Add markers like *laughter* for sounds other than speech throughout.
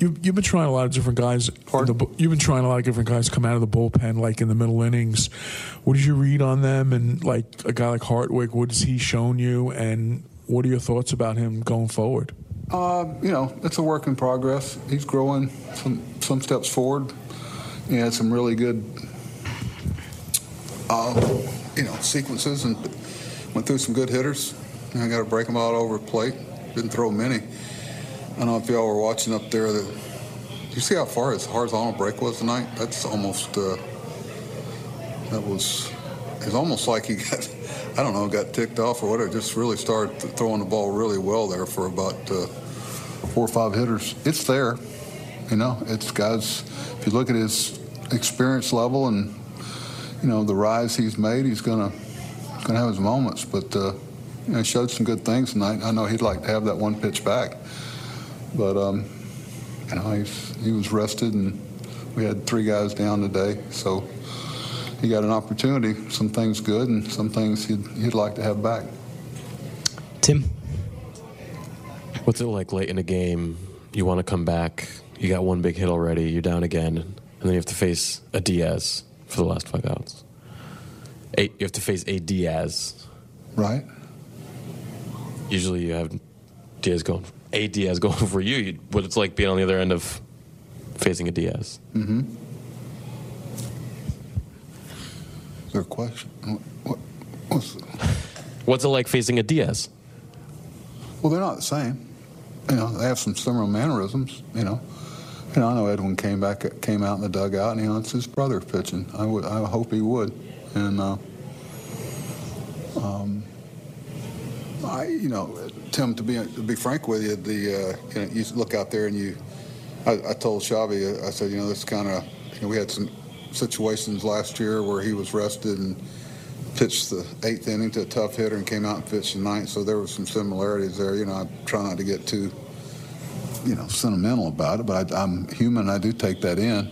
You, you've been trying a lot of different guys. the you've been trying a lot of different guys come out of the bullpen, like in the middle innings. What did you read on them? And like a guy like Hartwig, what has he shown you? And what are your thoughts about him going forward? Uh, you know, it's a work in progress. He's growing some some steps forward. He had some really good, uh, you know, sequences and went through some good hitters. I got to break them out over plate. Didn't throw many. I don't know if y'all were watching up there. The, you see how far his horizontal break was tonight? That's almost. Uh, that was. It's almost like he *laughs* got. I don't know, got ticked off or whatever. Just really started throwing the ball really well there for about uh, four or five hitters. It's there, you know. It's guys. If you look at his experience level and you know the rise he's made, he's gonna gonna have his moments. But uh, you know, he showed some good things tonight. I know he'd like to have that one pitch back, but um, you know he's, he was rested and we had three guys down today, so he got an opportunity. Some things good and some things he'd, he'd like to have back. Tim? What's it like late in a game? You want to come back. You got one big hit already. You're down again, and then you have to face a Diaz for the last five outs. Eight. You have to face a Diaz. Right? Usually, you have Diaz going, a Diaz going *laughs* for you. You- What it's like being on the other end of facing a Diaz. Mm-hmm. Is there a question? What, what's the, What's it like facing a Diaz? well, they're not the same. You know, they have some similar mannerisms. You know, you know. I know Edwin came back, came out in the dugout, and you know, it's his brother pitching. I would, I hope he would, and uh, um, I, you know, Tim, to be to be frank with you, the uh, you know, you look out there and you, I, I told Shabby, I said, you know, this kind of, you know, we had some situations last year where he was rested and pitched the eighth inning to a tough hitter and came out and pitched the ninth, so there was some similarities there. You know, I try not to get too, you know, sentimental about it, but I, I'm human. I do take that in,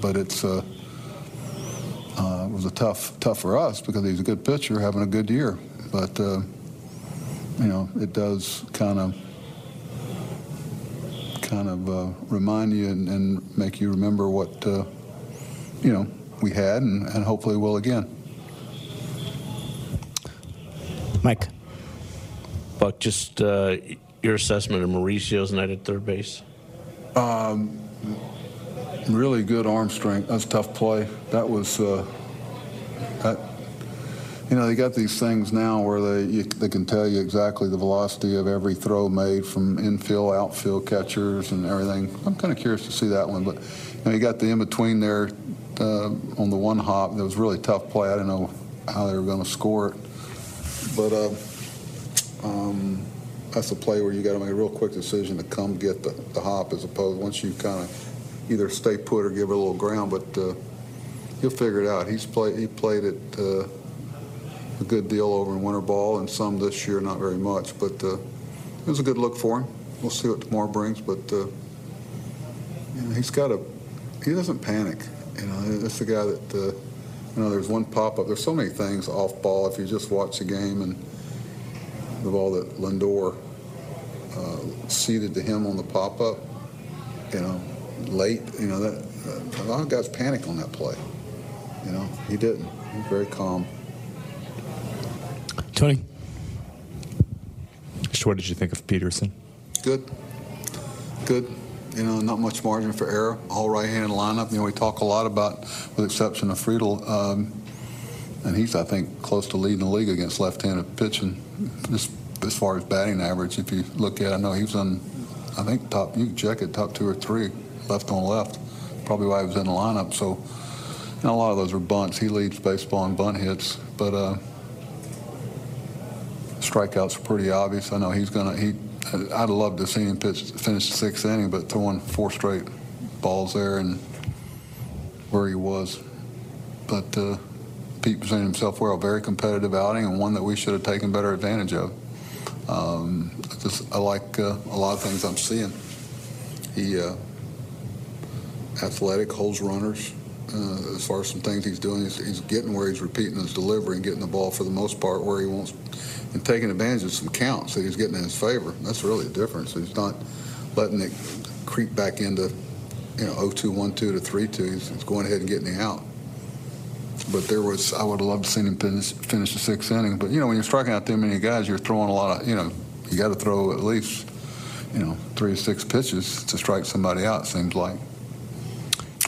but it's. Uh, uh, it was a tough, tough for us because he's a good pitcher, having a good year. But uh, you know, it does kind of, kind of uh, remind you and, and make you remember what uh, you know we had, and, and hopefully will again. Mike? Buck, just uh, your assessment of Mauricio's night at third base. Um, really good arm strength. That's tough play. That was uh, that. You know, they got these things now where they you, they can tell you exactly the velocity of every throw made from infield, outfield catchers, and everything. I'm kind of curious to see that one, but you know, you got the in between there uh, on the one hop. That was really tough play. I didn't know how they were going to score it, but. Uh, um, that's a play where you got to make a real quick decision to come get the, the hop as opposed once you kind of either stay put or give it a little ground. But uh, he'll figure it out. He's played he played it uh, a good deal over in winter ball and some this year, not very much. But uh, it was a good look for him. We'll see what tomorrow brings. But uh, you know, he's got a he doesn't panic. You know, that's the guy that uh, you know. There's one pop up. There's so many things off ball if you just watch the game and the ball that Lindor uh, ceded to him on the pop up, you know, late, you know, that a lot of guys panic on that play. You know, he didn't. He was very calm. Tony? Just what did you think of Peterson? Good. Good. You know, not much margin for error. All right-handed lineup. You know, we talk a lot about, with exception of Friedl, um, and he's, I think, close to leading the league against left-handed pitching, just as far as batting average. If you look at, it, I know he was on, I think top. You can check it, top two or three, left on left. Probably why he was in the lineup. So, and a lot of those are bunts. He leads baseball in bunt hits, but uh, strikeouts are pretty obvious. I know he's gonna. He, I'd love to see him pitch, finish the sixth inning, but throwing four straight balls there and where he was, but. Uh, Pete presented himself well. Very competitive outing and one that we should have taken better advantage of. Um, just I like uh, a lot of things I'm seeing. He uh, athletic, holds runners. Uh, as far as some things he's doing, he's, he's getting where he's repeating his delivery and getting the ball for the most part where he wants, and taking advantage of some counts that he's getting in his favor. That's really the difference. He's not letting it creep back into, you know, 0-2, 1-2 to 3-2. He's, he's going ahead and getting the out. But there was, I would have loved to seen him finish, finish the sixth inning. But, you know, when you're striking out that many guys, you're throwing a lot of, you know, you got to throw at least, you know, three to six pitches to strike somebody out, it seems like.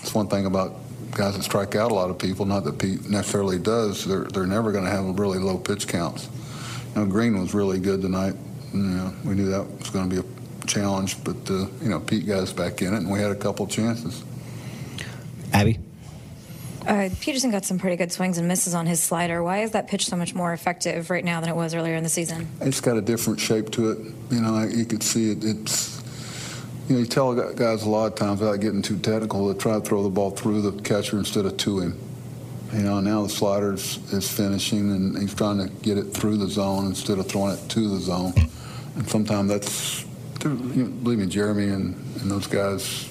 It's one thing about guys that strike out a lot of people, not that Pete necessarily does, they're, they're never going to have really low pitch counts. You know, Greene was really good tonight. You know, we knew that was going to be a challenge, but, uh, you know, Pete got us back in it, and we had a couple chances. Abby? Uh, Peterson got some pretty good swings and misses on his slider. Why is that pitch so much more effective right now than it was earlier in the season? It's got a different shape to it. You know, you could see it. It's, you know, you tell guys a lot of times without getting too technical to try to throw the ball through the catcher instead of to him. You know, now the slider is, is finishing and he's trying to get it through the zone instead of throwing it to the zone. And sometimes that's, you know, believe me, Jeremy and, and those guys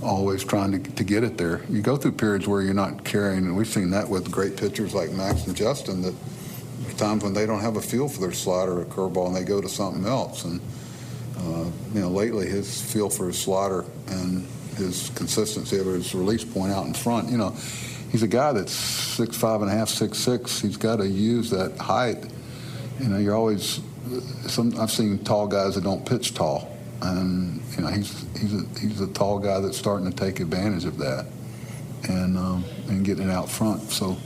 always trying to, to get it there. You go through periods where you're not carrying, and we've seen that with great pitchers like Max and Justin, that times when they don't have a feel for their slider or curveball and they go to something else. And, uh, you know, lately his feel for his slider and his consistency of his release point out in front, you know, he's a guy that's six five and a half, six six. He's got to use that height. You know, you're always some. I've seen tall guys that don't pitch tall, and you know he's he's a, he's a tall guy that's starting to take advantage of that, and um, and getting it out front. So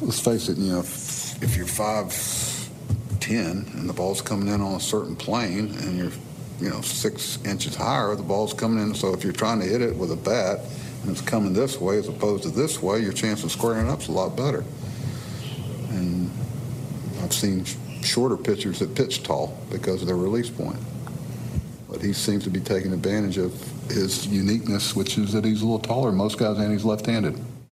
let's face it, you know, if, if you're five ten and the ball's coming in on a certain plane, and you're you know six inches higher, the ball's coming in. So if you're trying to hit it with a bat and it's coming this way as opposed to this way, your chance of squaring it up's a lot better. And I've seen shorter pitchers that pitch tall because of their release point. But he seems to be taking advantage of his uniqueness, which is that he's a little taller than most guys and he's left-handed.